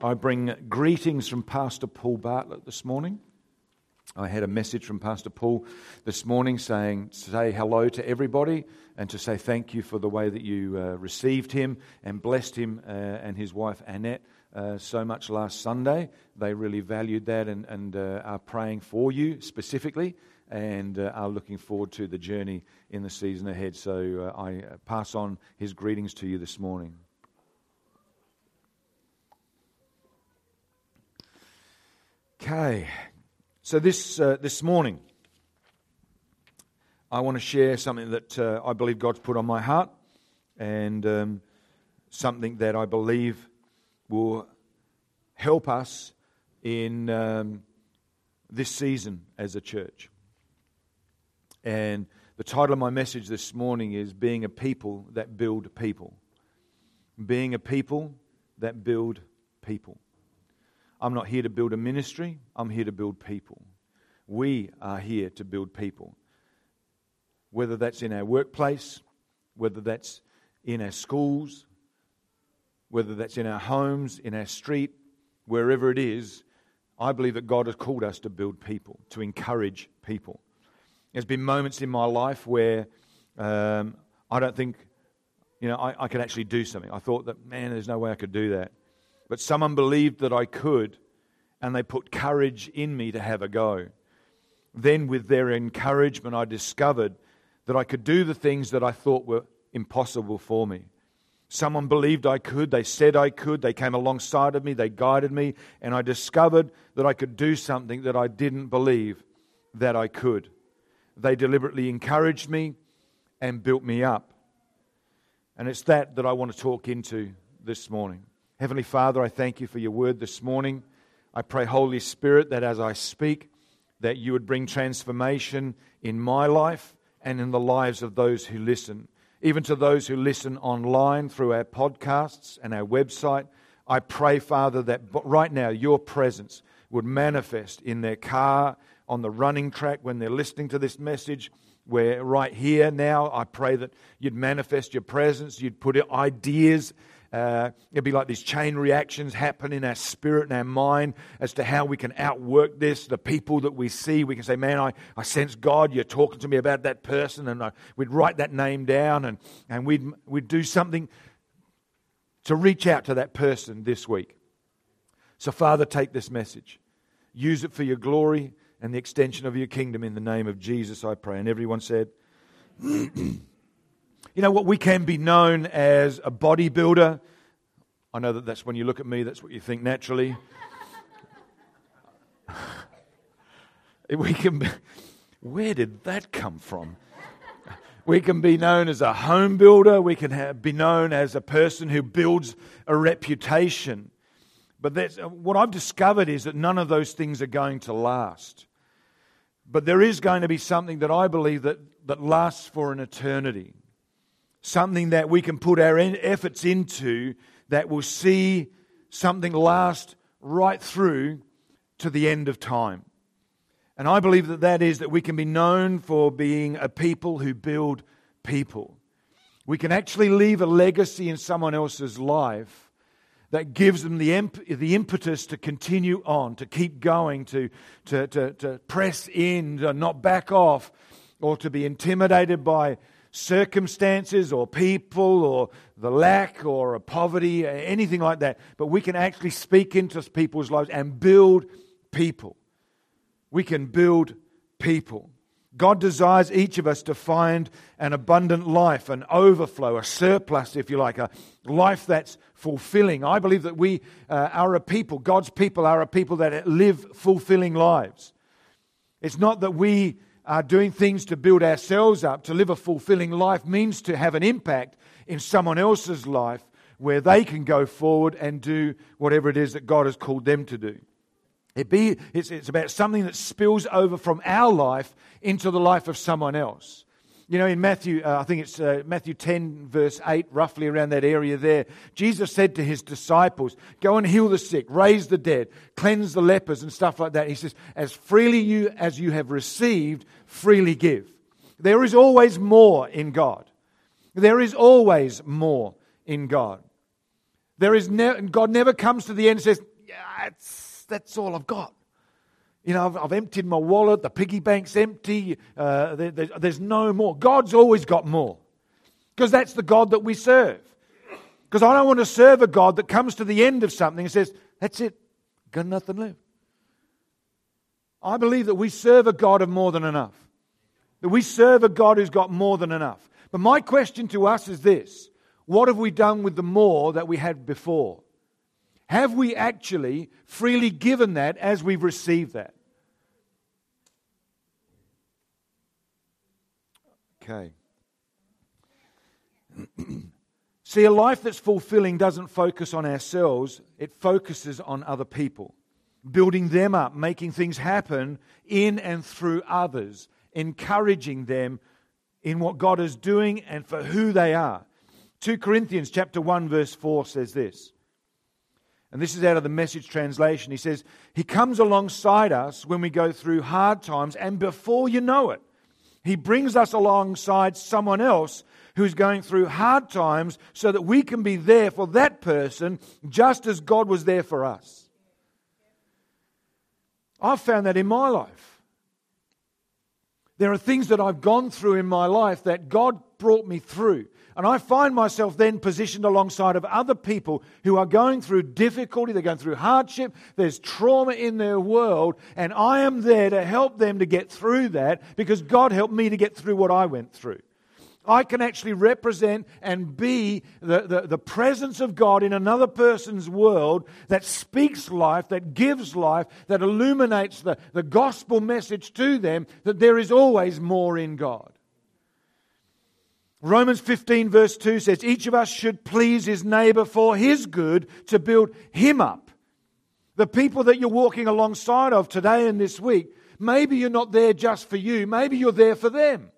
I bring greetings from Pastor Paul Bartlett this morning. I had a message from Pastor Paul this morning saying, say hello to everybody and to say thank you for the way that you uh, received him and blessed him uh, and his wife Annette uh, so much last Sunday. They really valued that and, and uh, are praying for you specifically and uh, are looking forward to the journey in the season ahead. So uh, I pass on his greetings to you this morning. Okay, so this, uh, this morning, I want to share something that uh, I believe God's put on my heart and um, something that I believe will help us in um, this season as a church. And the title of my message this morning is Being a People That Build People. Being a people that build people. I'm not here to build a ministry, I'm here to build people. We are here to build people. Whether that's in our workplace, whether that's in our schools, whether that's in our homes, in our street, wherever it is, I believe that God has called us to build people, to encourage people. There's been moments in my life where um, I don't think, you know, I, I could actually do something. I thought that, man, there's no way I could do that. But someone believed that I could, and they put courage in me to have a go. Then, with their encouragement, I discovered that I could do the things that I thought were impossible for me. Someone believed I could, they said I could, they came alongside of me, they guided me, and I discovered that I could do something that I didn't believe that I could. They deliberately encouraged me and built me up. And it's that that I want to talk into this morning. Heavenly Father, I thank you for your word this morning. I pray, Holy Spirit, that as I speak, that you would bring transformation in my life and in the lives of those who listen. Even to those who listen online through our podcasts and our website, I pray, Father, that right now your presence would manifest in their car, on the running track, when they're listening to this message. Where right here now, I pray that you'd manifest your presence, you'd put ideas uh, it'd be like these chain reactions happen in our spirit and our mind as to how we can outwork this. The people that we see, we can say, Man, I, I sense God, you're talking to me about that person. And I, we'd write that name down and, and we'd, we'd do something to reach out to that person this week. So, Father, take this message, use it for your glory and the extension of your kingdom in the name of Jesus, I pray. And everyone said, You know what? We can be known as a bodybuilder. I know that that's when you look at me, that's what you think naturally. we can. Be, where did that come from? We can be known as a home builder. We can have, be known as a person who builds a reputation. But that's, uh, what I've discovered is that none of those things are going to last. But there is going to be something that I believe that, that lasts for an eternity something that we can put our efforts into that will see something last right through to the end of time. And I believe that that is that we can be known for being a people who build people. We can actually leave a legacy in someone else's life that gives them the, imp- the impetus to continue on, to keep going, to, to, to, to press in, to not back off, or to be intimidated by circumstances or people or the lack or a poverty, anything like that. But we can actually speak into people's lives and build people. We can build people. God desires each of us to find an abundant life, an overflow, a surplus, if you like, a life that's fulfilling. I believe that we uh, are a people, God's people are a people that live fulfilling lives. It's not that we uh, doing things to build ourselves up, to live a fulfilling life, means to have an impact in someone else's life where they can go forward and do whatever it is that God has called them to do. It be, it's, it's about something that spills over from our life into the life of someone else. You know, in Matthew, uh, I think it's uh, Matthew 10, verse 8, roughly around that area there, Jesus said to his disciples, Go and heal the sick, raise the dead, cleanse the lepers, and stuff like that. He says, As freely you as you have received, freely give. There is always more in God. There is always more in God. There is ne- God never comes to the end and says, Yeah, that's all I've got. You know, I've, I've, emptied my wallet, the piggy bank's empty, uh, there, there, there's no more. God's always got more because that's the God that we serve. Because I don't want to serve a God that comes to the end of something and says, That's it, got nothing left. I believe that we serve a God of more than enough. That we serve a God who's got more than enough. But my question to us is this What have we done with the more that we had before? Have we actually freely given that as we've received that? Okay. See, a life that's fulfilling doesn't focus on ourselves, it focuses on other people, building them up, making things happen in and through others, encouraging them in what God is doing and for who they are. 2 Corinthians chapter 1 verse 4 says this. And this is out of the message translation. He says, He comes alongside us when we go through hard times, and before you know it, He brings us alongside someone else who's going through hard times so that we can be there for that person just as God was there for us. I've found that in my life. There are things that I've gone through in my life that God brought me through. And I find myself then positioned alongside of other people who are going through difficulty, they're going through hardship, there's trauma in their world, and I am there to help them to get through that because God helped me to get through what I went through. I can actually represent and be the, the, the, presence of God in another person's world that speaks life, that gives life, that illuminates the, the gospel message to them that there is always more in God. Romans 15, verse 2 says, Each of us should please his neighbor for his good to build him up. The people that you're walking alongside of today and this week, maybe you're not there just for you, maybe you're there for them.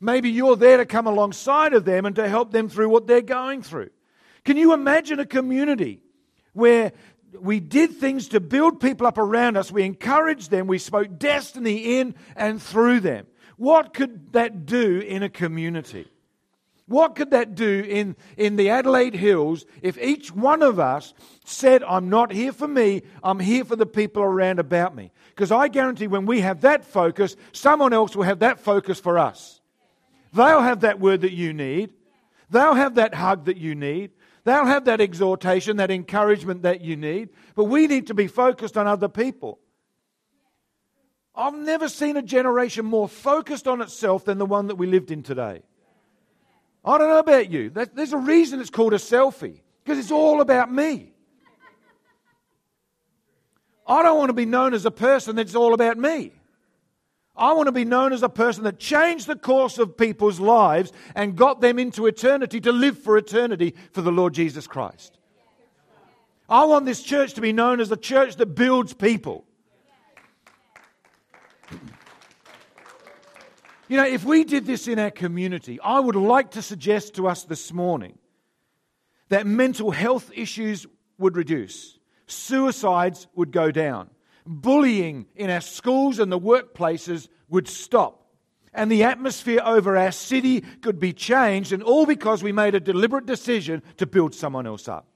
Maybe you're there to come alongside of them and to help them through what they're going through. Can you imagine a community where we did things to build people up around us, we encouraged them, we spoke destiny in and through them? What could that do in a community? What could that do in, in the Adelaide Hills if each one of us said, I'm not here for me, I'm here for the people around about me? Because I guarantee when we have that focus, someone else will have that focus for us. They'll have that word that you need. They'll have that hug that you need. They'll have that exhortation, that encouragement that you need. But we need to be focused on other people. I've never seen a generation more focused on itself than the one that we lived in today. I don't know about you. There's a reason it's called a selfie, because it's all about me. I don't want to be known as a person that's all about me. I want to be known as a person that changed the course of people's lives and got them into eternity to live for eternity for the Lord Jesus Christ. I want this church to be known as a church that builds people. You know, if we did this in our community, I would like to suggest to us this morning that mental health issues would reduce, suicides would go down, bullying in our schools and the workplaces would stop. And the atmosphere over our city could be changed, and all because we made a deliberate decision to build someone else up.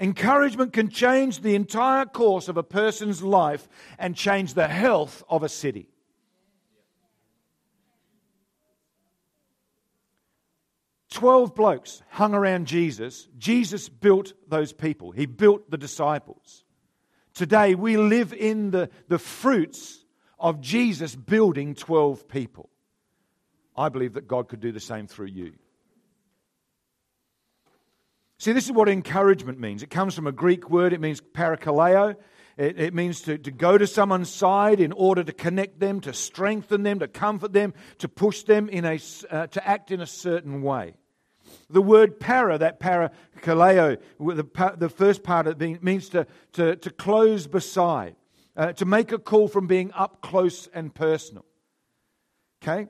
Encouragement can change the entire course of a person's life and change the health of a city. Twelve blokes hung around Jesus. Jesus built those people, he built the disciples. Today, we live in the, the fruits of Jesus building 12 people. I believe that God could do the same through you. See, this is what encouragement means. It comes from a Greek word, it means parakaleo. It, it, means to, to go to someone's side in order to connect them, to strengthen them, to comfort them, to push them in a, uh, to act in a certain way. The word para, that parakaleo, the, the first part of it means to, to, to close beside, uh, to make a call from being up close and personal. Okay?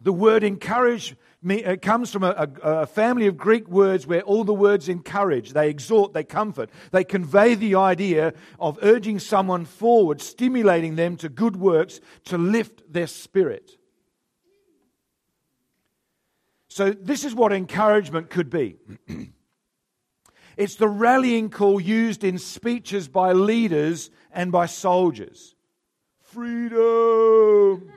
The word encourage it comes from a, a, family of Greek words where all the words encourage, they exhort, they comfort, they convey the idea of urging someone forward, stimulating them to good works to lift their spirit. So, this is what encouragement could be. it's the rallying call used in speeches by leaders and by soldiers. Freedom!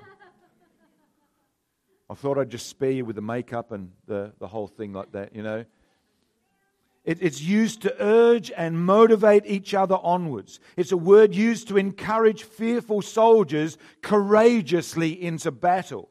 I thought I'd just spare you with the makeup and the, the whole thing like that, you know. It, it's used to urge and motivate each other onwards. It's a word used to encourage fearful soldiers courageously into battle.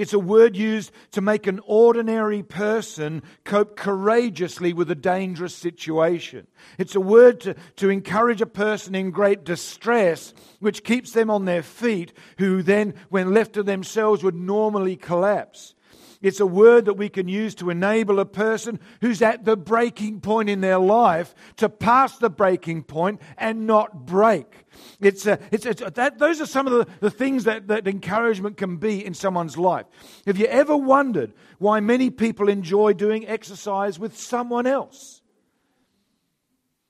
It's a word used to make an ordinary person cope courageously with a dangerous situation. It's a word to, to encourage a person in great distress, which keeps them on their feet, who then, when left to themselves, would normally collapse. It's a word that we can use to enable a person who's at the breaking point in their life to pass the breaking point and not break. It's, a, it's, it's that, those are some of the, the things that, that encouragement can be in someone's life. Have you ever wondered why many people enjoy doing exercise with someone else?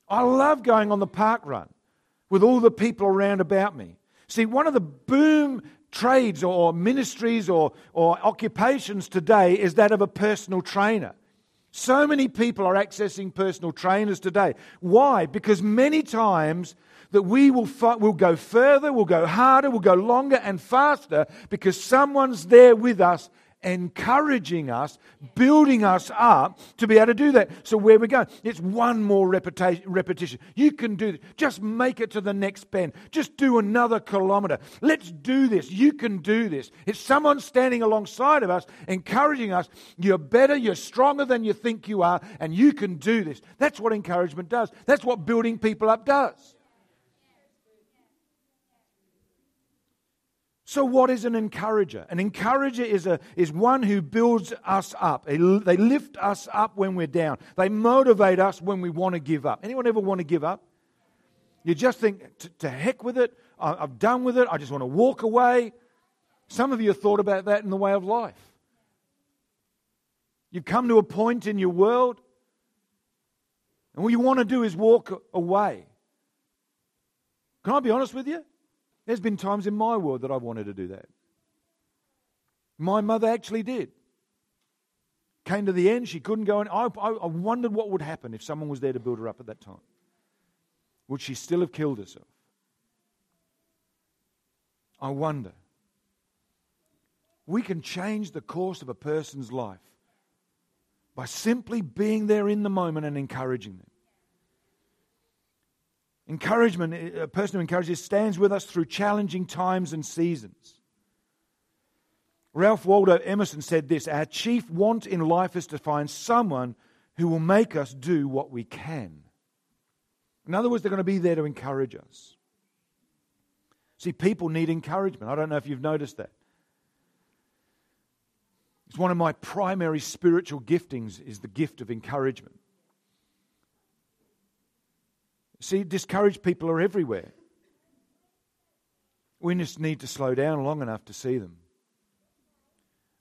I love going on the park run with all the people around about me. See, one of the boom trades or ministries or, or occupations today is that of a personal trainer. So many people are accessing personal trainers today. Why? Because many times that we will, will go further, we'll go harder, we'll go longer and faster because someone's there with us encouraging us, building us up to be able to do that. So, where we go, it's one more repetition. You can do this. Just make it to the next bend. Just do another kilometer. Let's do this. You can do this. It's someone standing alongside of us, encouraging us. You're better, you're stronger than you think you are, and you can do this. That's what encouragement does. That's what building people up does. So, what is an encourager? An encourager is, a, is one who builds us up. They, lift us up when we're down. They motivate us when we want to give up. Anyone ever want to give up? You just think, to heck with it. I've done with it. I just want to walk away. Some of you have thought about that in the way of life. You've come to a point in your world, and what you want to do is walk away. Can I be honest with you? There's been times in my world that I wanted to do that. My mother actually did. Came to the end, she couldn't go, and I, I, I wondered what would happen if someone was there to build her up at that time. Would she still have killed herself? I wonder. We can change the course of a person's life by simply being there in the moment and encouraging them. Encouragement, eh, a person who encourages stands with us through challenging times and seasons. Ralph Waldo Emerson said this Our chief want in life is to find someone who will make us do what we can. In other words, they're going to be there to encourage us. See, people need encouragement. I don't know if you've noticed that. It's one of my primary spiritual giftings is the gift of encouragement. See, discouraged people are everywhere. We just need to slow down long enough to see them.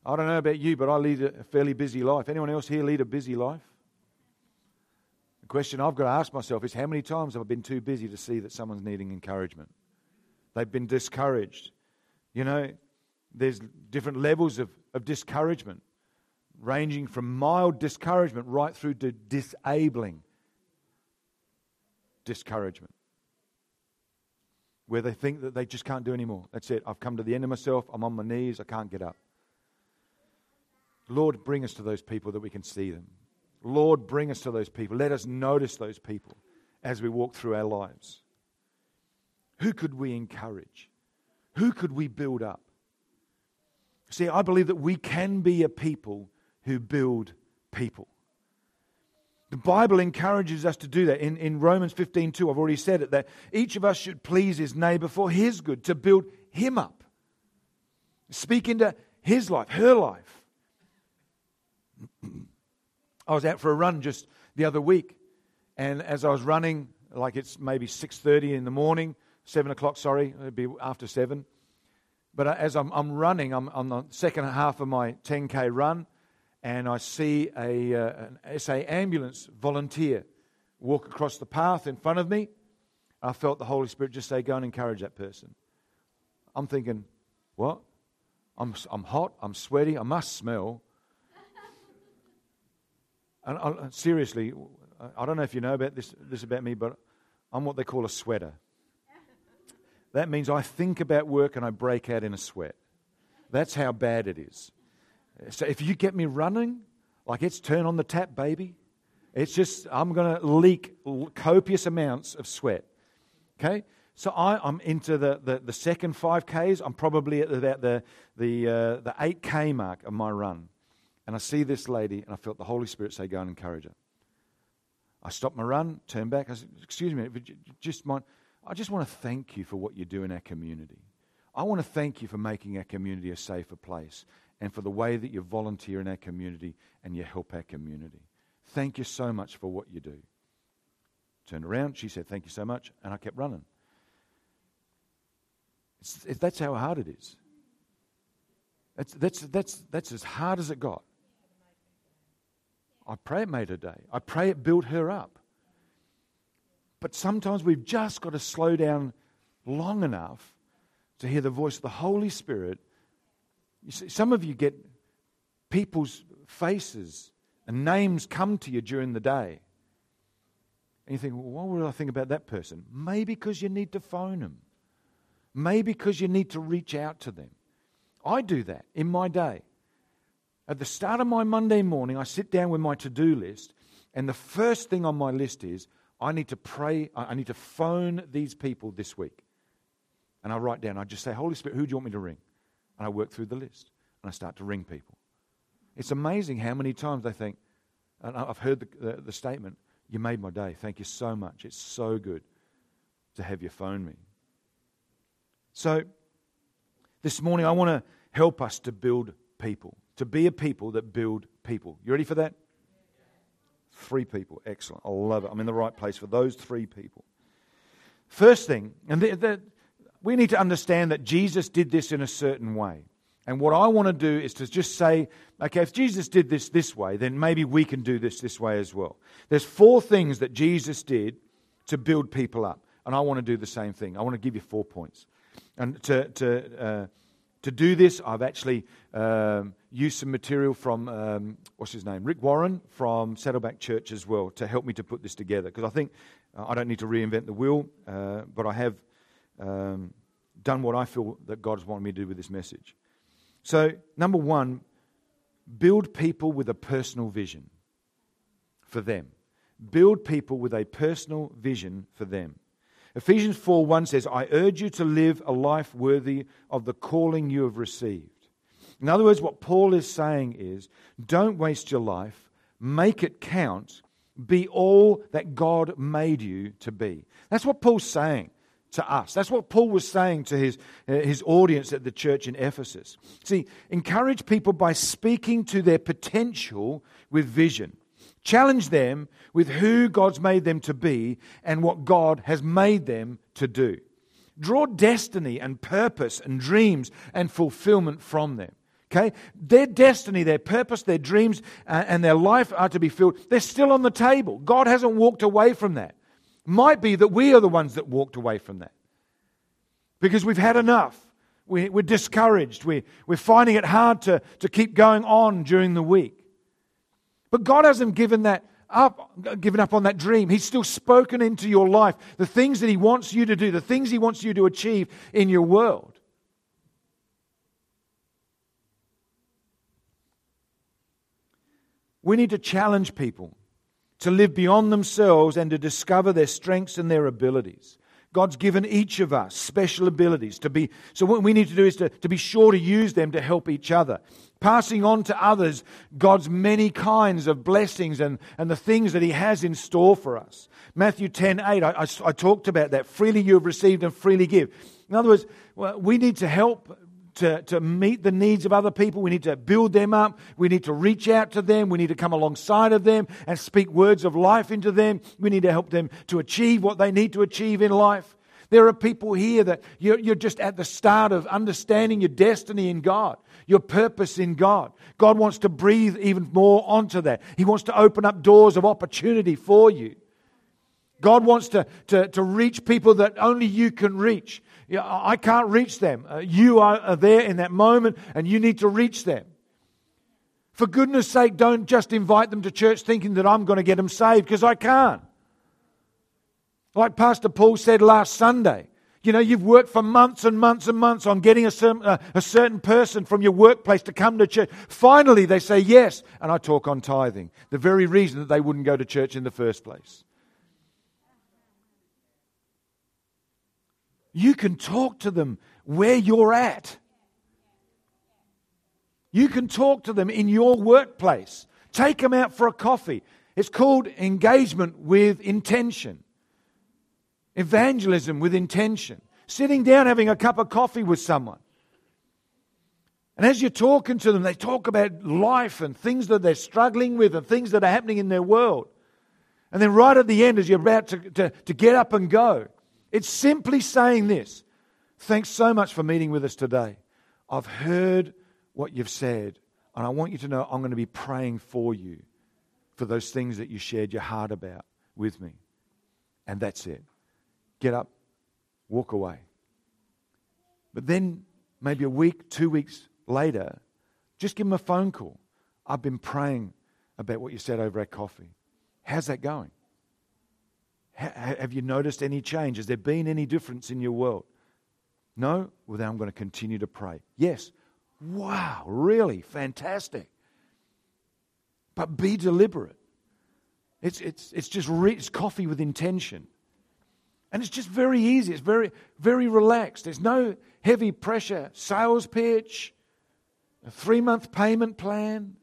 I don't know about you, but I lead a fairly busy life. Anyone else here lead a busy life? The question I've got to ask myself is how many times have I been too busy to see that someone's needing encouragement? They've been discouraged. You know, there's different levels of, of discouragement, ranging from mild discouragement right through to disabling discouragement. Where they think that they just can't do anymore. That's it. I've come to the end of myself. I'm on my knees. I can't get up. Lord, bring us to those people that we can see them. Lord, bring us to those people. Let us notice those people as we walk through our lives. Who could we encourage? Who could we build up? See, I believe that we can be a people who build people. The Bible encourages us to do that. In, in Romans 15 2, I've already said it, that each of us should please his neighbor for his good, to build him up. Speak into his life, her life. I was out for a run just the other week, and as I was running, like it's maybe 6.30 in the morning, 7 o'clock, sorry, it'd be after 7. But as I'm, I'm running, I'm on the second half of my 10K run, and I see a, uh, an SA ambulance volunteer walk across the path in front of me. I felt the Holy Spirit just say, Go and encourage that person. I'm thinking, What? I'm, I'm hot, I'm sweaty, I must smell. and I, seriously, I don't know if you know about this, this about me, but I'm what they call a sweater. That means I think about work and I break out in a sweat. That's how bad it is. So if you get me running, like it's turn on the tap, baby. It's just, I'm going to leak copious amounts of sweat. Okay? So I, am into the, the, the, second 5Ks. I'm probably at about the, the, uh, the 8K mark of my run. And I see this lady, and I felt the Holy Spirit say, Go and encourage her. I stopped my run, turned back. I said, Excuse me, just mind, I just want to thank you for what you do in our community. I want to thank you for making our community a safer place and for the way that you volunteer in our community and you help our community. Thank you so much for what you do. Turned around, she said, Thank you so much, and I kept running. It's, it, that's how hard it is. That's, that's, that's, that's as hard as it got. I pray it made her day. I pray it built her up. But sometimes we've just got to slow down long enough to hear the voice of the Holy Spirit. You see, some of you get people's faces and names come to you during the day. And you think, well, what would I think about that person? Maybe because you need to phone them. Maybe because you need to reach out to them. I do that in my day. At the start of my Monday morning, I sit down with my to do list, and the first thing on my list is I need to pray, I need to phone these people this week. And I write down, I just say, Holy Spirit, who do you want me to ring? And I work through the list, and I start to ring people. It's amazing how many times they think, and I've heard the, the, the statement, You made my day. Thank you so much. It's so good to have you phone me. So, this morning, I want to help us to build people, to be a people that build people. You ready for that? Three people. Excellent. I love it. I'm in the right place for those three people. First thing, and the, the, we need to understand that Jesus did this in a certain way. And what I want to do is to just say, okay, if Jesus did this this way, then maybe we can do this this way as well. There's four things that Jesus did to build people up. And I want to do the same thing. I want to give you four points. And to, to, uh, to do this, I've actually um, used some material from, um, what's his name, Rick Warren from Saddleback Church as well to help me to put this together. Because I think uh, I don't need to reinvent the wheel, uh, but I have um, done what I feel that God's wanted me to do with this message. So, number one, build people with a personal vision for them. Build people with a personal vision for them. Ephesians 4 1 says, I urge you to live a life worthy of the calling you have received. In other words, what Paul is saying is don't waste your life, make it count, be all that God made you to be. That's what Paul's saying to us. That's what Paul was saying to his, uh, his audience at the church in Ephesus. See, encourage people by speaking to their potential with vision. Challenge them with who God's made them to be and what God has made them to do. Draw destiny and purpose and dreams and fulfillment from them. Okay? Their destiny, their purpose, their dreams, uh, and their life are to be filled. They're still on the table. God hasn't walked away from that. Might be that we are the ones that walked away from that because we've had enough. We, are discouraged. We, we're finding it hard to, to keep going on during the week. But God hasn't given that up, given up on that dream. He's still spoken into your life the things that He wants you to do, the things He wants you to achieve in your world. We need to challenge people to live beyond themselves and to discover their strengths and their abilities. God's given each of us special abilities to be, so what we need to do is to, to be sure to use them to help each other. Passing on to others God's many kinds of blessings and, and the things that He has in store for us. Matthew 10 8, I, I, I talked about that. Freely you have received and freely give. In other words, we need to help to, to meet the needs of other people. We need to build them up. We need to reach out to them. We need to come alongside of them and speak words of life into them. We need to help them to achieve what they need to achieve in life. There are people here that you're, you're just at the start of understanding your destiny in God, your purpose in God. God wants to breathe even more onto that. He wants to open up doors of opportunity for you. God wants to, to, to reach people that only you can reach. I can't reach them. Uh, you are there in that moment and you need to reach them. For goodness sake, don't just invite them to church thinking that I'm going to get them saved because I can't. Like Pastor Paul said last Sunday, you know, you've worked for months and months and months on getting a certain, uh, a certain person from your workplace to come to church. Finally, they say yes, and I talk on tithing, the very reason that they wouldn't go to church in the first place. You can talk to them where you're at. You can talk to them in your workplace. Take them out for a coffee. It's called engagement with intention. Evangelism with intention. Sitting down having a cup of coffee with someone. And as you're talking to them, they talk about life and things that they're struggling with and things that are happening in their world. And then, right at the end, as you're about to, to, to get up and go, it's simply saying this Thanks so much for meeting with us today. I've heard what you've said, and I want you to know I'm going to be praying for you for those things that you shared your heart about with me. And that's it. Get up, walk away. But then, maybe a week, two weeks later, just give them a phone call. I've been praying about what you said over our coffee. How's that going? Have you noticed any change? Has there been any difference in your world? No? Well, then I'm going to continue to pray. Yes. Wow, really fantastic. But be deliberate. It's, it's, it's just re- it's coffee with intention. And it's just very easy. It's very, very relaxed. There's no heavy pressure sales pitch, a three month payment plan.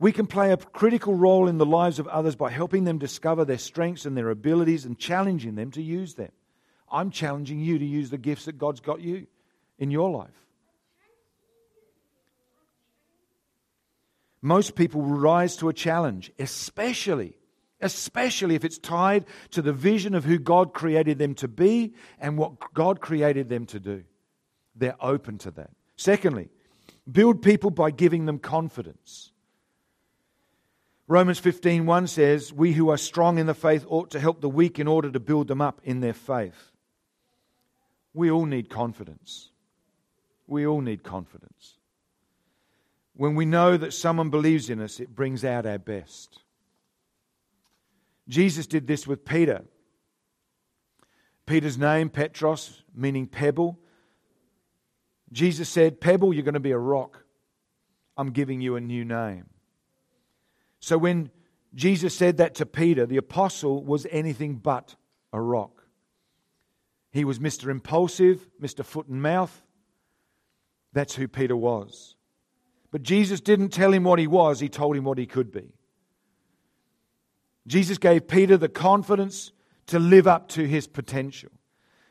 We can play a critical role in the lives of others by helping them discover their strengths and their abilities and challenging them to use them. I'm challenging you to use the gifts that God's got you in your life. Most people will rise to a challenge, especially especially if it's tied to the vision of who God created them to be and what God created them to do. They're open to that. Secondly, build people by giving them confidence. Romans 15:1 says, "We who are strong in the faith ought to help the weak in order to build them up in their faith." We all need confidence. We all need confidence. When we know that someone believes in us, it brings out our best. Jesus did this with Peter. Peter's name, Petros, meaning pebble. Jesus said, Pebble, you're going to be a rock. I'm giving you a new name. So when Jesus said that to Peter, the apostle was anything but a rock. He was Mr. Impulsive, Mr. Foot and Mouth. That's who Peter was. But Jesus didn't tell him what he was, he told him what he could be. Jesus gave Peter the confidence to live up to his potential.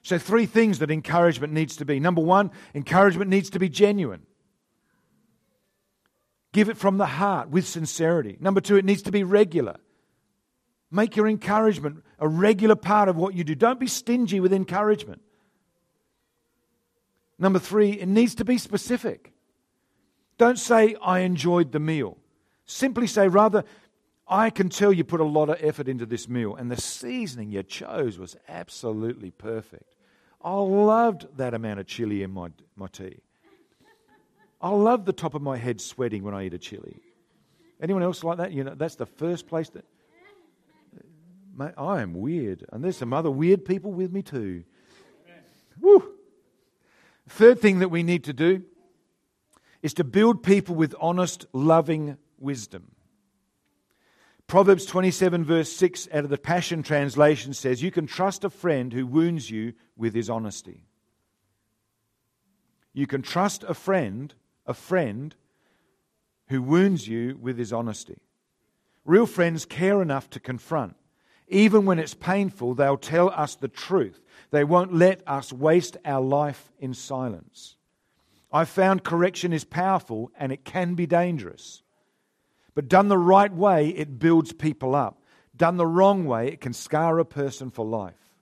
So, three things that encouragement needs to be. Number one, encouragement needs to be genuine. Give it from the heart with sincerity. Number two, it needs to be regular. Make your encouragement a regular part of what you do. Don't be stingy with encouragement. Number three, it needs to be specific. Don't say, I enjoyed the meal. Simply say, rather, I can tell you put a lot of effort into this meal, and the seasoning you chose was absolutely perfect. I loved that amount of chili in my, my tea. I love the top of my head sweating when I eat a chili. Anyone else like that? You know, that's the first place that. Mate, I am weird, and there's some other weird people with me too. Woo. Third thing that we need to do is to build people with honest, loving wisdom. Proverbs 27, verse 6 out of the Passion Translation says, You can trust a friend who wounds you with his honesty. You can trust a friend a friend who wounds you with his honesty. Real friends care enough to confront. Even when it's painful, they'll tell us the truth. They won't let us waste our life in silence. I've found correction is powerful and it can be dangerous. But done the right way, it builds people up. Done the wrong way, it can scar a person for life.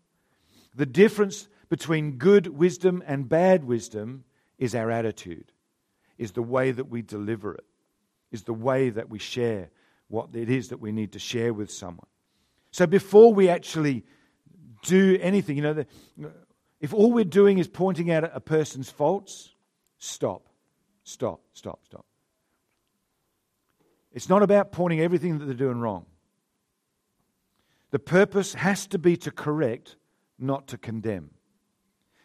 The difference between good wisdom and bad wisdom is our attitude is the way that we deliver it, is the way that we share what it is that we need to share with someone. So before we actually do anything, you know, if all we're doing is pointing out a person's faults, stop. Stop, stop, stop. It's not about pointing everything that they're doing wrong. The purpose has to be to correct, not to condemn.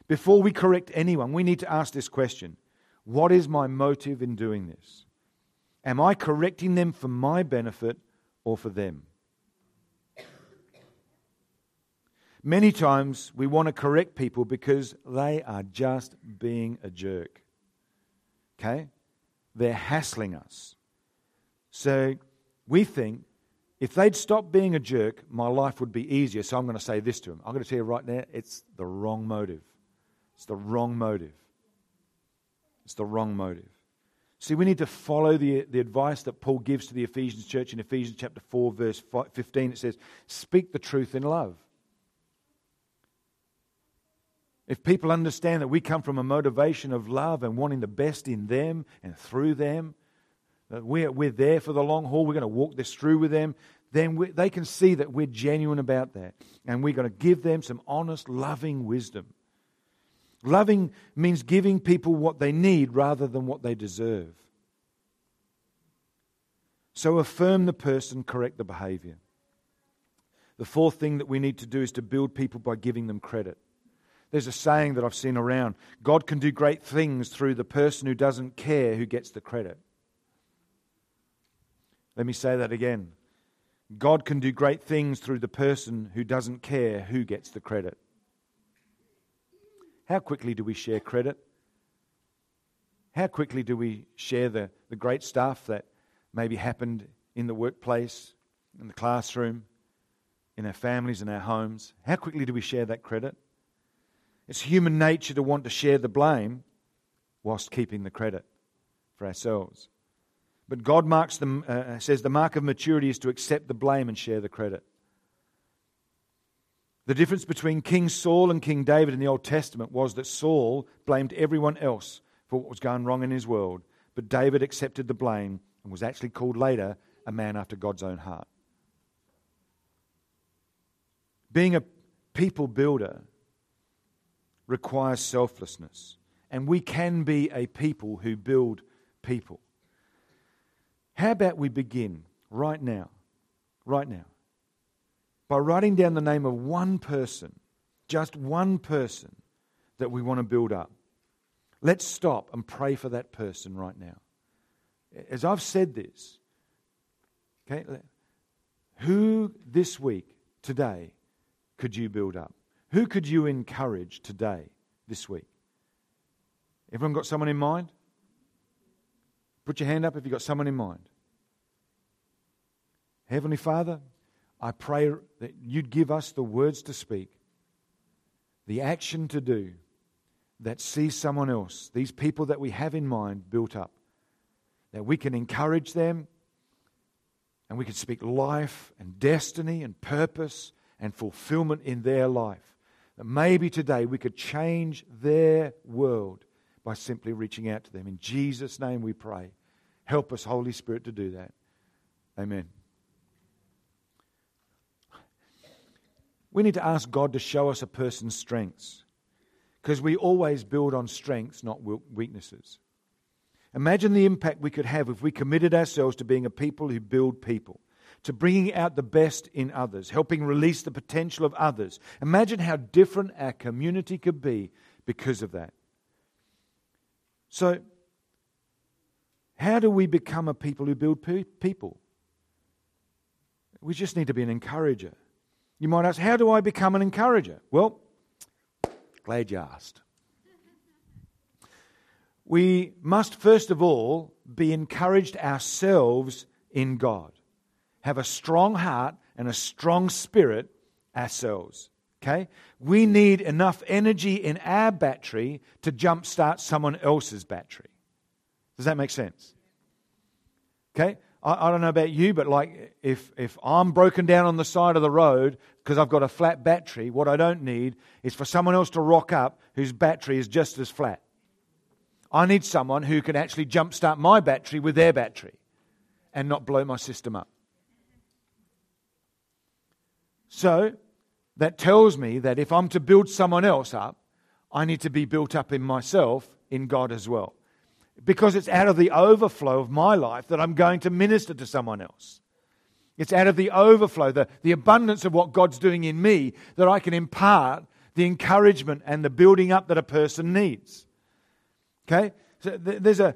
Before we correct anyone, we need to ask this question What is my motive in doing this? Am I correcting them for my benefit or for them? Many times we want to correct people because they are just being a jerk. Okay? They're hassling us. So we think if they'd stop being a jerk, my life would be easier. So I'm going to say this to them. I'm going to tell you right now, it's the wrong motive. It's the wrong motive. It's the wrong motive. See, we need to follow the, the advice that Paul gives to the Ephesians church in Ephesians chapter 4, verse 15. It says, Speak the truth in love. If people understand that we come from a motivation of love and wanting the best in them and through them, that we're, we're there for the long haul, we're going to walk this through with them, then we, they can see that we're genuine about that. And we're going to give them some honest, loving wisdom. Loving means giving people what they need rather than what they deserve. So affirm the person, correct the behavior. The fourth thing that we need to do is to build people by giving them credit. There's a saying that I've seen around God can do great things through the person who doesn't care who gets the credit. Let me say that again. God can do great things through the person who doesn't care who gets the credit. How quickly do we share credit? How quickly do we share the, the great stuff that maybe happened in the workplace, in the classroom, in our families, in our homes? How quickly do we share that credit? It's human nature to want to share the blame whilst keeping the credit for ourselves. But God marks them, uh, uh, says the mark of maturity is to accept the blame and share the credit. The difference between King Saul and King David in the Old Testament was that Saul blamed everyone else for what was going wrong in his world, but David accepted the blame and was actually called later a man after God's own heart. Being a people builder requires selflessness. And we can be a people who build people. How about we begin right now, right now, by writing down the name of one person, just one person that we want to build up? Let's stop and pray for that person right now. As I've said this, okay, who this week, today, could you build up? Who could you encourage today, this week? Everyone got someone in mind? Put your hand up if you've got someone in mind. Heavenly Father, I pray that you'd give us the words to speak, the action to do that sees someone else, these people that we have in mind, built up, that we can encourage them and we can speak life and destiny and purpose and fulfillment in their life. That maybe today we could change their world by simply reaching out to them. In Jesus' name we pray. Help us, Holy Spirit, to do that. Amen. We need to ask God to show us a person's strengths because we always build on strengths, not weaknesses. Imagine the impact we could have if we committed ourselves to being a people who build people to bringing out the best in others, helping release the potential of others. Imagine how different our community could be because of that. So, how do we become a people who build pe- people? We just need to be an encourager. You might ask, how do I become an encourager? Well, glad you asked. We must first of all be encouraged ourselves in God have a strong heart and a strong spirit ourselves. Okay? We need enough energy in our battery to jumpstart someone else's battery. Does that make sense? Okay? I, I, don't know about you, but like if, if I'm broken down on the side of the road because I've got a flat battery, what I don't need is for someone else to rock up whose battery is just as flat. I need someone who can actually jumpstart my battery with their battery and not blow my system up. So that tells me that if I'm to build someone else up, I need to be built up in myself, in God as well. Because it's out of the overflow of my life that I'm going to minister to someone else. It's out of the overflow, the, the abundance of what God's doing in me, that I can impart the encouragement and the building up that a person needs. Okay? So there's a,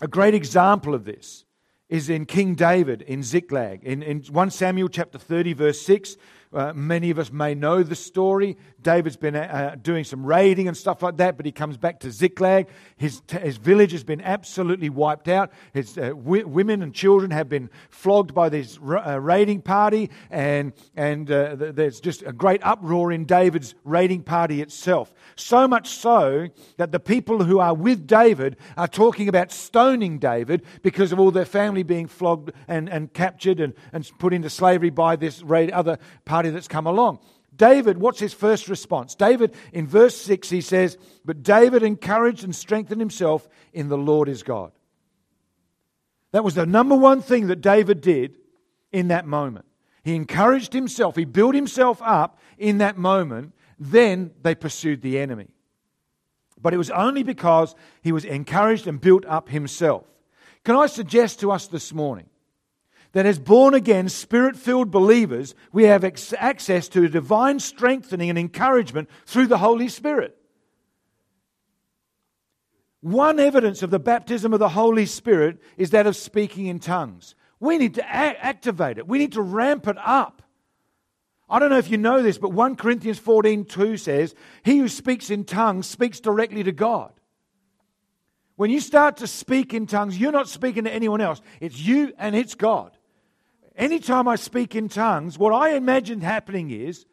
a great example of this is in King David in Ziklag. In, in 1 Samuel chapter 30, verse 6, uh, many of us may know the story. David's been uh, doing some raiding and stuff like that, but he comes back to Ziklag. His, his village has been absolutely wiped out. His uh, w- women and children have been flogged by this ra- uh, raiding party, and, and uh, th- there's just a great uproar in David's raiding party itself. So much so that the people who are with David are talking about stoning David because of all their family being flogged and, and captured and, and put into slavery by this raid, other party that's come along. David, what's his first response? David, in verse 6, he says, But David encouraged and strengthened himself in the Lord his God. That was the number one thing that David did in that moment. He encouraged himself, he built himself up in that moment. Then they pursued the enemy. But it was only because he was encouraged and built up himself. Can I suggest to us this morning that as born again, spirit filled believers, we have ex- access to divine strengthening and encouragement through the Holy Spirit. One evidence of the baptism of the Holy Spirit is that of speaking in tongues. We need to a- activate it, we need to ramp it up. I don't know if you know this, but 1 Corinthians 14 2 says, He who speaks in tongues speaks directly to God. When you start to speak in tongues, you're not speaking to anyone else. It's you and it's God anytime I speak in tongues, what I imagine happening is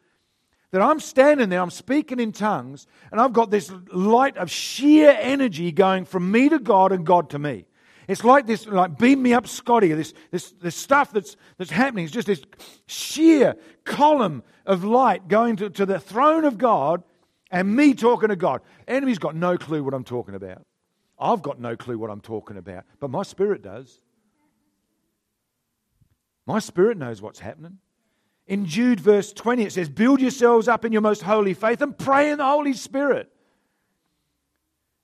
that I'm standing there, I'm speaking in tongues, and I've got this light of sheer energy going from me to God and God to me. It's like this, like beam me up, Scotty. This, this, this stuff that's, that's happening. is just this sheer column of light going to, to the throne of God and me talking to God. Enemy's got no clue what I'm talking about. I've got no clue what I'm talking about, but my spirit does. My spirit knows what's happening. In Jude, verse 20, it says, Build yourselves up in your most holy faith and pray in the Holy Spirit.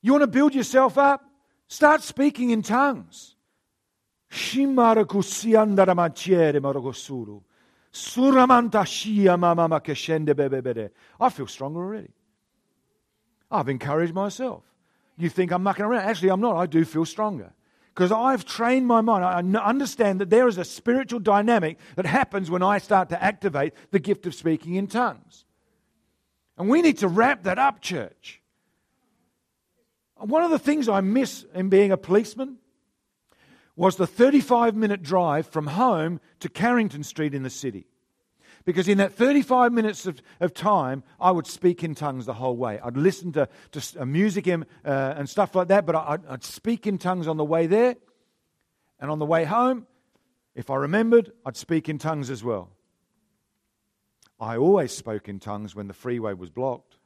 You want to build yourself up? Start speaking in tongues. I feel stronger already. I've encouraged myself. You think I'm mucking around. Actually, I'm not. I do feel stronger because I've trained my mind. I understand that there is a spiritual dynamic that happens when I start to activate the gift of speaking in tongues. And we need to wrap that up, church. One of the things I miss in being a policeman was the 35 minute drive from home to Carrington Street in the city. Because in that 35 minutes of, of time, I would speak in tongues the whole way. I'd listen to, to music and, uh, and stuff like that, but I'd, I'd speak in tongues on the way there. And on the way home, if I remembered, I'd speak in tongues as well. I always spoke in tongues when the freeway was blocked.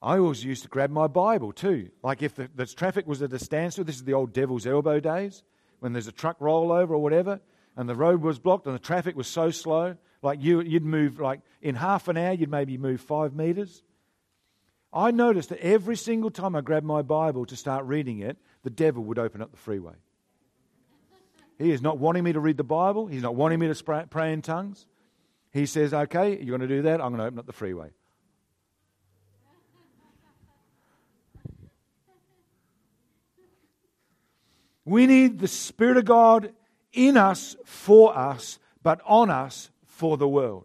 I always used to grab my Bible too. Like if the, the, traffic was at a standstill, this is the old devil's elbow days, when there's a truck rollover or whatever, and the road was blocked and the traffic was so slow, like you, you'd move, like in half an hour, you'd maybe move five meters. I noticed that every single time I grabbed my Bible to start reading it, the devil would open up the freeway. He is not wanting me to read the Bible. He's not wanting me to pray in tongues. He says, okay, you're going to do that. I'm going to open up the freeway. We need the Spirit of God in us for us, but on us for the world.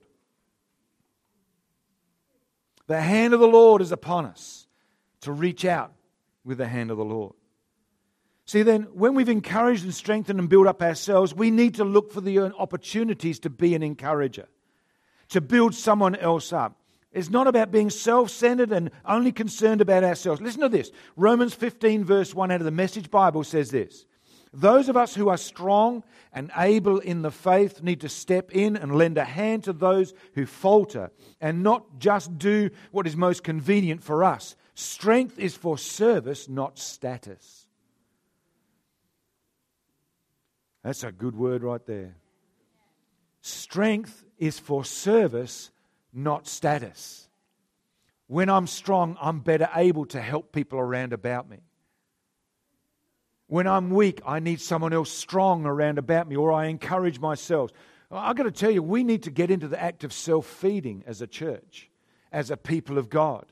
The hand of the Lord is upon us to reach out with the hand of the Lord. See, then, when we've encouraged and strengthened and built up ourselves, we need to look for the opportunities to be an encourager, to build someone else up. It's not about being self centered and only concerned about ourselves. Listen to this Romans 15, verse 1 out of the Message Bible says this those of us who are strong and able in the faith need to step in and lend a hand to those who falter and not just do what is most convenient for us. Strength is for service, not status. That's a good word right there. Strength is for service, not status. When I'm strong, I'm better able to help people around about me. When I'm weak, I need someone else strong around about me, or I encourage myself. I've got to tell you, we need to get into the act of self feeding as a church, as a people of God.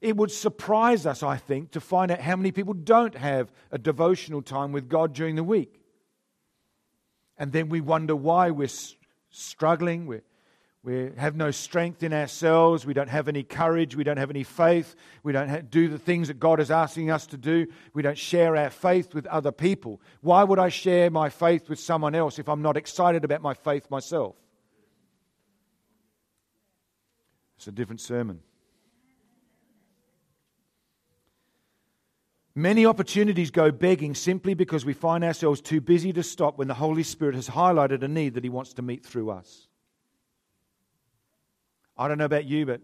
It would surprise us, I think, to find out how many people don't have a devotional time with God during the week. And then we wonder why we're struggling, we're we have no strength in ourselves. We don't have any courage. We don't have any faith. We don't do the things that God is asking us to do. We don't share our faith with other people. Why would I share my faith with someone else if I'm not excited about my faith myself? It's a different sermon. Many opportunities go begging simply because we find ourselves too busy to stop when the Holy Spirit has highlighted a need that He wants to meet through us. I don't know about you, but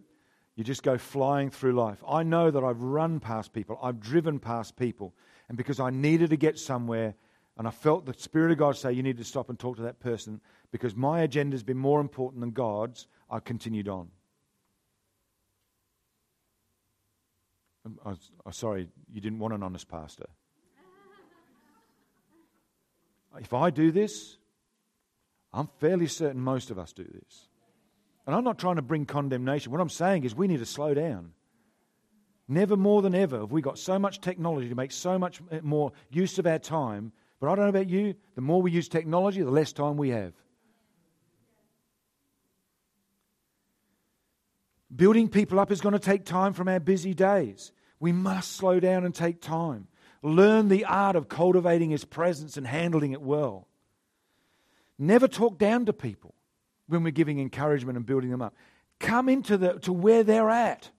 you just go flying through life. I know that I've run past people, I've driven past people, and because I needed to get somewhere, and I felt the Spirit of God say, You need to stop and talk to that person, because my agenda has been more important than God's, I continued on. I'm, I'm, I'm sorry, you didn't want an honest pastor. if I do this, I'm fairly certain most of us do this. And I'm not trying to bring condemnation. What I'm saying is we need to slow down. Never more than ever have we got so much technology to make so much more use of our time. But I don't know about you, the more we use technology, the less time we have. Building people up is going to take time from our busy days. We must slow down and take time. Learn the art of cultivating His presence and handling it well. Never talk down to people when we're giving encouragement and building them up. Come into the, to where they're at.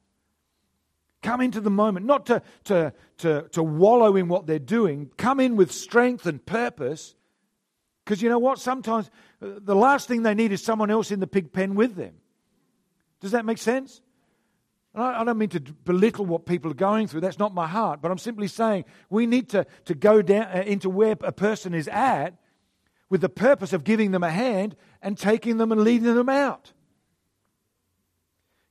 Come into the moment, not to, to, to, to wallow in what they're doing. Come in with strength and purpose. Because you know what? Sometimes uh, the last thing they need is someone else in the pig pen with them. Does that make sense? I don't mean to belittle what people are going through. That's not my heart. But I'm simply saying we need to, to go down uh, into where a person is at with the purpose of giving them a hand and taking them and leading them out.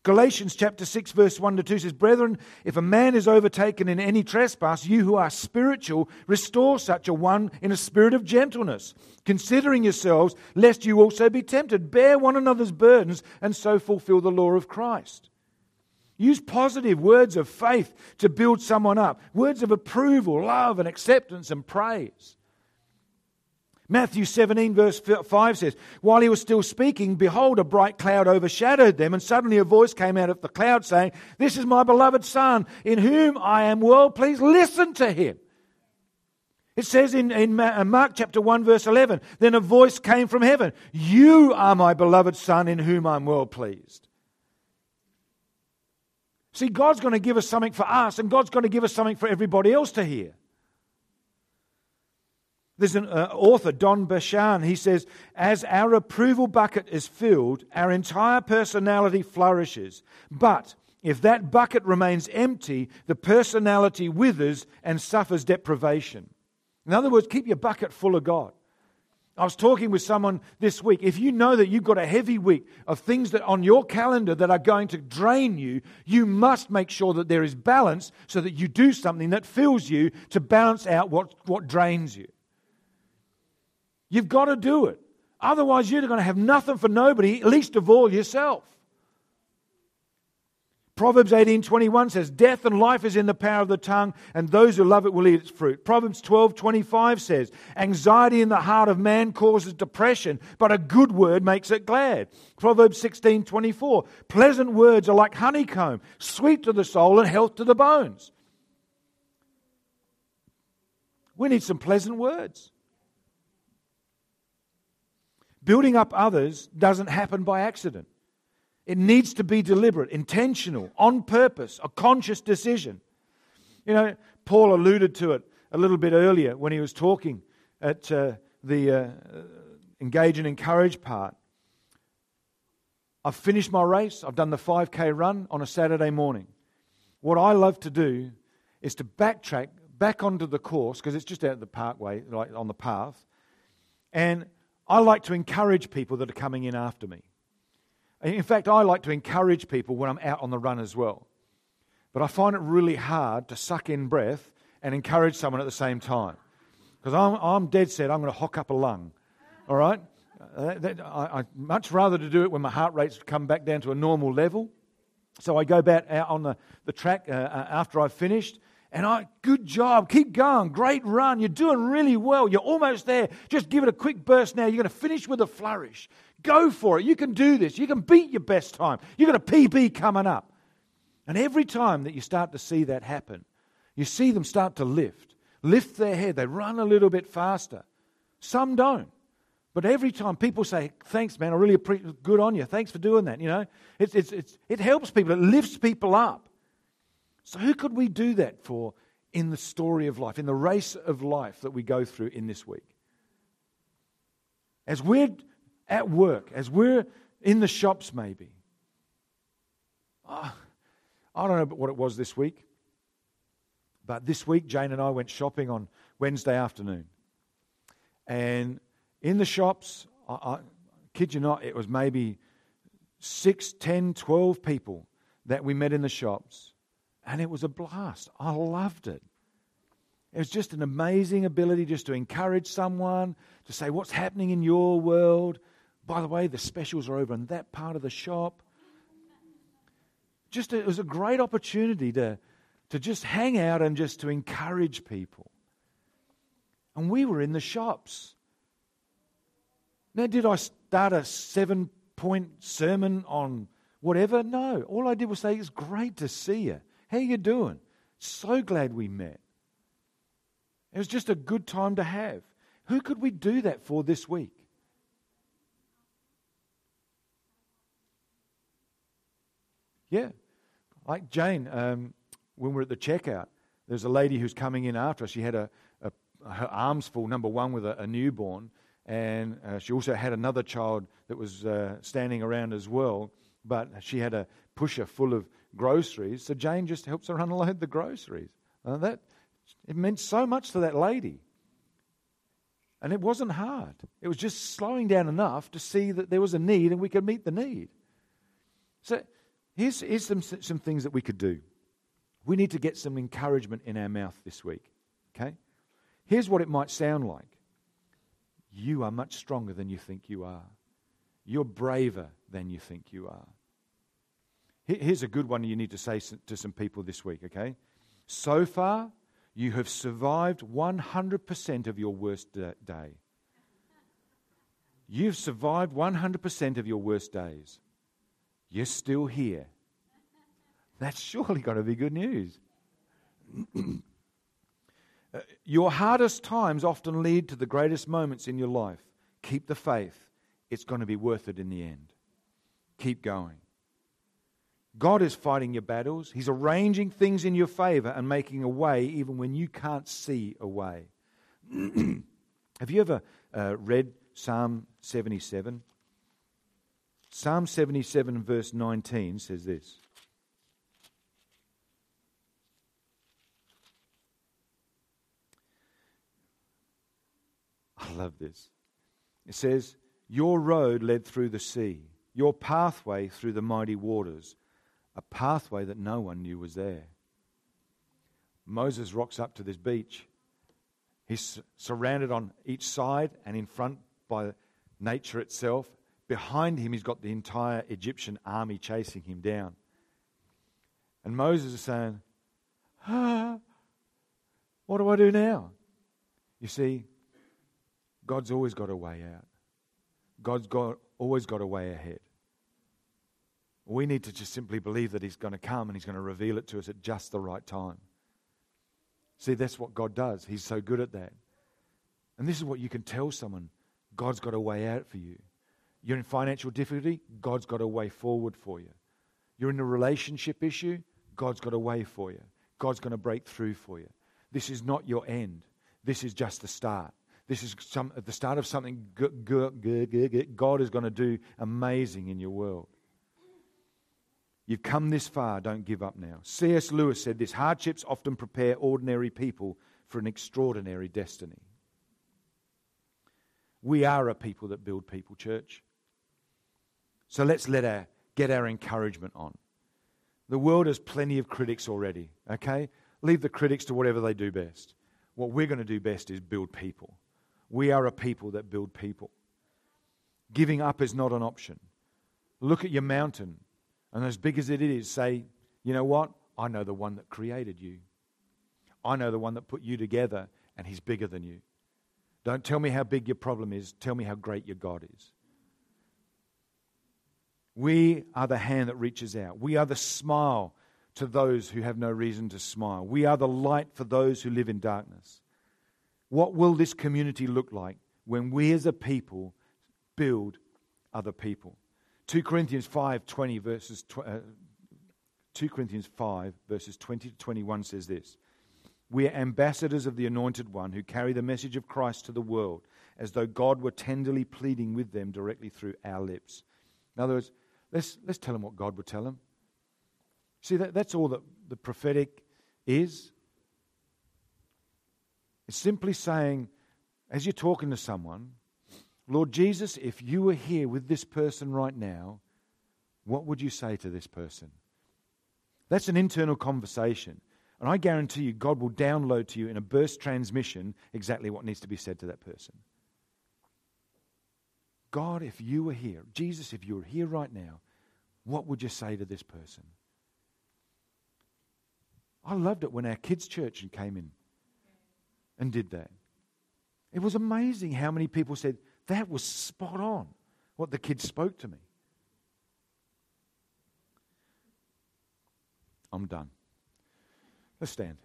Galatians chapter 6, verse 1 to 2 says, Brethren, if a man is overtaken in any trespass, you who are spiritual, restore such a one in a spirit of gentleness, considering yourselves, lest you also be tempted. Bear one another's burdens, and so fulfill the law of Christ. Use positive words of faith to build someone up, words of approval, love, and acceptance and praise. Matthew 17, verse 5 says, While he was still speaking, behold, a bright cloud overshadowed them, and suddenly a voice came out of the cloud saying, This is my beloved Son, in whom I am well pleased. Listen to him. It says in, in uh, Mark chapter 1, verse 11, Then a voice came from heaven, You are my beloved Son, in whom I'm well pleased. See, God's going to give us something for us, and God's going to give us something for everybody else to hear. There's an uh, author, Don Basham, he says, As our approval bucket is filled, our entire personality flourishes. But if that bucket remains empty, the personality withers and suffers deprivation. In other words, keep your bucket full of God. I was talking with someone this week. If you know that you've got a heavy week of things that on your calendar that are going to drain you, you must make sure that there is balance so that you do something that fills you to balance out what, what drains you. You've got to do it. Otherwise, you're going to have nothing for nobody, least of all yourself. Proverbs 18:21 says, "Death and life is in the power of the tongue, and those who love it will eat its fruit." Proverbs 12:25 says, "Anxiety in the heart of man causes depression, but a good word makes it glad." Proverbs 16:24, "Pleasant words are like honeycomb, sweet to the soul and health to the bones." We need some pleasant words. Building up others doesn't happen by accident. It needs to be deliberate, intentional, on purpose, a conscious decision. You know, Paul alluded to it a little bit earlier when he was talking at uh, the uh, engage and encourage part. I've finished my race. I've done the 5K run on a Saturday morning. What I love to do is to backtrack back onto the course because it's just out the parkway, like on the path, and I like to encourage people that are coming in after me. In fact, I like to encourage people when I'm out on the run as well. but I find it really hard to suck in breath and encourage someone at the same time. Because I'm, I'm dead set, I'm going to hock up a lung. All right? Uh, I, I'd much rather to do it when my heart rate's come back down to a normal level. So I go back out on the, the track uh, uh, after I've finished, and I, good job, keep going, great run, you're doing really well, you're almost there. Just give it a quick burst now. You're going to finish with a flourish. Go for it. You can do this. You can beat your best time. You've got a PB coming up. And every time that you start to see that happen, you see them start to lift, lift their head. They run a little bit faster. Some don't. But every time people say, thanks, man, I really appreciate good on you. Thanks for doing that. You know, it's, it's, it's, it helps people, it lifts people up. So, who could we do that for in the story of life, in the race of life that we go through in this week? As we're at work, as we're in the shops, maybe. Oh, I don't know what it was this week, but this week Jane and I went shopping on Wednesday afternoon. And in the shops, I, I kid you not, it was maybe six, ten, twelve people that we met in the shops. And it was a blast. I loved it. It was just an amazing ability just to encourage someone, to say, What's happening in your world? By the way, the specials are over in that part of the shop. Just a, it was a great opportunity to, to just hang out and just to encourage people. And we were in the shops. Now, did I start a seven point sermon on whatever? No. All I did was say, It's great to see you. How you doing? So glad we met. It was just a good time to have. Who could we do that for this week? Yeah. Like Jane, um, when we are at the checkout, there's a lady who's coming in after us. She had a, a her arms full, number one, with a, a newborn, and uh, she also had another child that was uh, standing around as well, but she had a pusher full of groceries. So Jane just helps her unload the groceries. Uh, that it meant so much to that lady. And it wasn't hard. It was just slowing down enough to see that there was a need and we could meet the need. So here's, here's some, some things that we could do. We need to get some encouragement in our mouth this week. Okay? Here's what it might sound like you are much stronger than you think you are. You're braver than you think you are. Here's a good one you need to say to some people this week, okay? So far, you have survived 100% of your worst day. You've survived 100% of your worst days. You're still here. That's surely got to be good news. Uh, your hardest times often lead to the greatest moments in your life. Keep the faith. It's going to be worth it in the end. Keep going. God is fighting your battles. He's arranging things in your favor and making a way even when you can't see a way. Have you ever uh, read Psalm 77? Psalm 77, verse 19 says this I love this. It says, Your road led through the sea, your pathway through the mighty waters, a pathway that no one knew was there. Moses rocks up to this beach. He's surrounded on each side and in front by nature itself. Behind him, he's got the entire Egyptian army chasing him down. And Moses is saying, ah, What do I do now? You see, God's always got a way out. God's got, always got a way ahead. We need to just simply believe that He's going to come and He's going to reveal it to us at just the right time. See, that's what God does. He's so good at that. And this is what you can tell someone God's got a way out for you. You're in financial difficulty, God's got a way forward for you. You're in a relationship issue, God's got a way for you. God's going to break through for you. This is not your end, this is just the start. This is some, at the start of something God is going to do amazing in your world. You've come this far, don't give up now. C.S. Lewis said this hardships often prepare ordinary people for an extraordinary destiny. We are a people that build people, church. So let's let our, get our encouragement on. The world has plenty of critics already, okay? Leave the critics to whatever they do best. What we're going to do best is build people. We are a people that build people. Giving up is not an option. Look at your mountain, and as big as it is, say, you know what? I know the one that created you. I know the one that put you together, and he's bigger than you. Don't tell me how big your problem is, tell me how great your God is. We are the hand that reaches out. We are the smile to those who have no reason to smile. We are the light for those who live in darkness. What will this community look like when we as a people build other people? 2 Corinthians 5:20 verses uh, 2 Corinthians 5 verses 20 to 21 says this. We are ambassadors of the anointed one who carry the message of Christ to the world as though God were tenderly pleading with them directly through our lips. In other words, let's, let's tell them what God would tell them. See, that, that's all that the prophetic is. It's simply saying, as you're talking to someone, Lord Jesus, if you were here with this person right now, what would you say to this person? That's an internal conversation. And I guarantee you, God will download to you in a burst transmission exactly what needs to be said to that person. God, if you were here, Jesus, if you were here right now, what would you say to this person? I loved it when our kids' church came in and did that. It was amazing how many people said, That was spot on what the kid spoke to me. I'm done. Let's stand.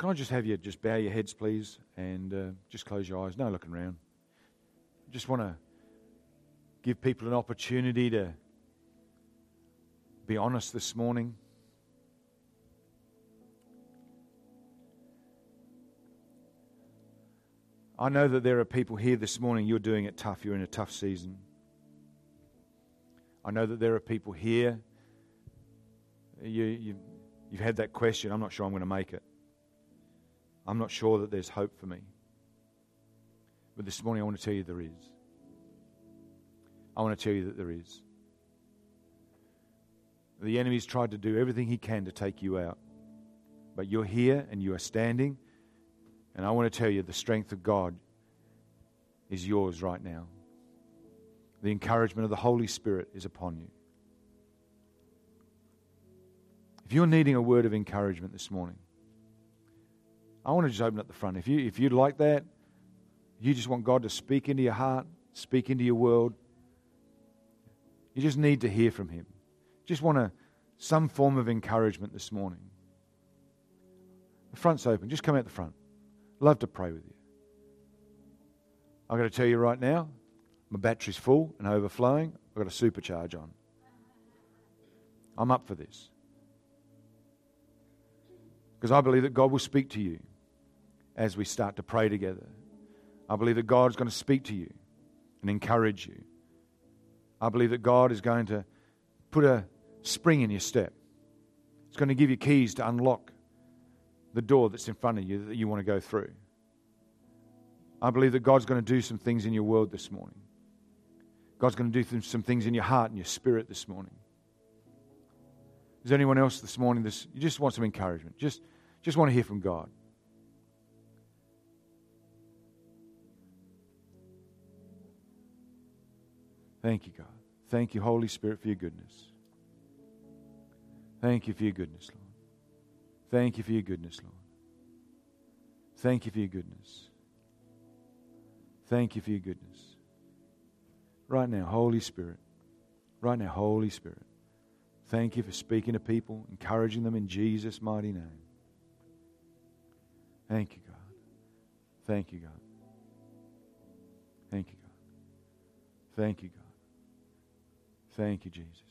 Can I just have you just bow your heads, please, and uh, just close your eyes? No looking around. Just want to give people an opportunity to be honest this morning. I know that there are people here this morning, you're doing it tough, you're in a tough season. I know that there are people here, you, you, you've had that question, I'm not sure I'm going to make it. I'm not sure that there's hope for me. But this morning I want to tell you there is. I want to tell you that there is. The enemy's tried to do everything he can to take you out. But you're here and you are standing. And I want to tell you the strength of God is yours right now. The encouragement of the Holy Spirit is upon you. If you're needing a word of encouragement this morning, I want to just open up the front. If, you, if you'd like that, you just want God to speak into your heart, speak into your world, you just need to hear from Him. Just want some form of encouragement this morning. The front's open. Just come out the front. Love to pray with you. I've got to tell you right now, my battery's full and overflowing. I've got a supercharge on. I'm up for this. Because I believe that God will speak to you as we start to pray together. I believe that God is going to speak to you and encourage you. I believe that God is going to put a spring in your step. It's going to give you keys to unlock the door that's in front of you that you want to go through. I believe that God's going to do some things in your world this morning. God's going to do some things in your heart and your spirit this morning. Is there anyone else this morning this you just want some encouragement? Just just want to hear from God. Thank you, God. Thank you, Holy Spirit, for your goodness. Thank you for your goodness, Lord. Thank you for your goodness, Lord. Thank you for your goodness. Thank you for your goodness. Right now, Holy Spirit. Right now, Holy Spirit. Thank you for speaking to people, encouraging them in Jesus' mighty name. Thank you, God. Thank you, God. Thank you, God. Thank you, God. Thank you, Jesus.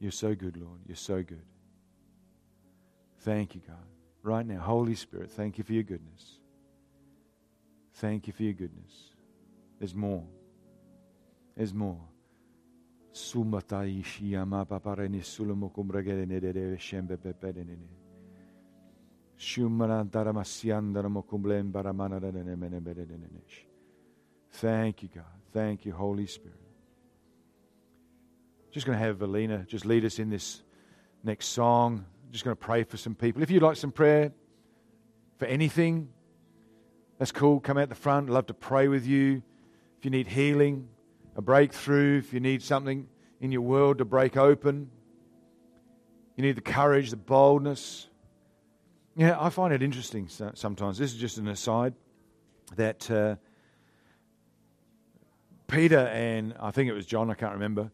You're so good, Lord. You're so good. Thank you, God. Right now, Holy Spirit, thank you for your goodness. Thank you for your goodness. There's more. There's more. Thank you, God. Thank you, Holy Spirit. Just going to have Valina just lead us in this next song. Just going to pray for some people. If you'd like some prayer for anything, that's cool. Come out the front. I'd love to pray with you. If you need healing, a breakthrough, if you need something in your world to break open, you need the courage, the boldness. Yeah, I find it interesting sometimes. This is just an aside that uh, Peter and I think it was John, I can't remember,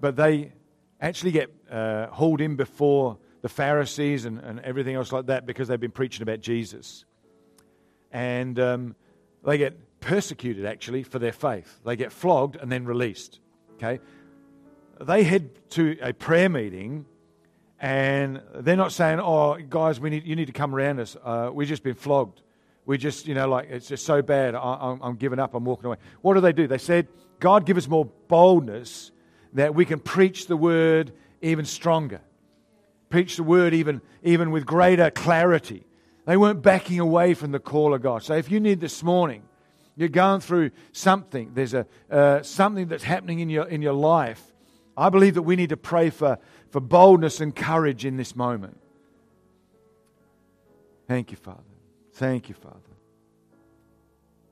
but they actually get uh, hauled in before the Pharisees and, and everything else like that because they've been preaching about Jesus. And um, they get persecuted actually for their faith. They get flogged and then released. Okay? They head to a prayer meeting and they're not saying, oh, guys, we need, you need to come around us. Uh, we've just been flogged. We just, you know, like, it's just so bad. I, am giving up. I'm walking away. What do they do? They said, God, give us more boldness that we can preach the word even stronger, preach the word even, even with greater clarity. They weren't backing away from the call of God. So if you need this morning, you're going through something, there's a, uh, something that's happening in your, in your life, I believe that we need to pray for, for boldness and courage in this moment. Thank you, Father. Thank you, Father.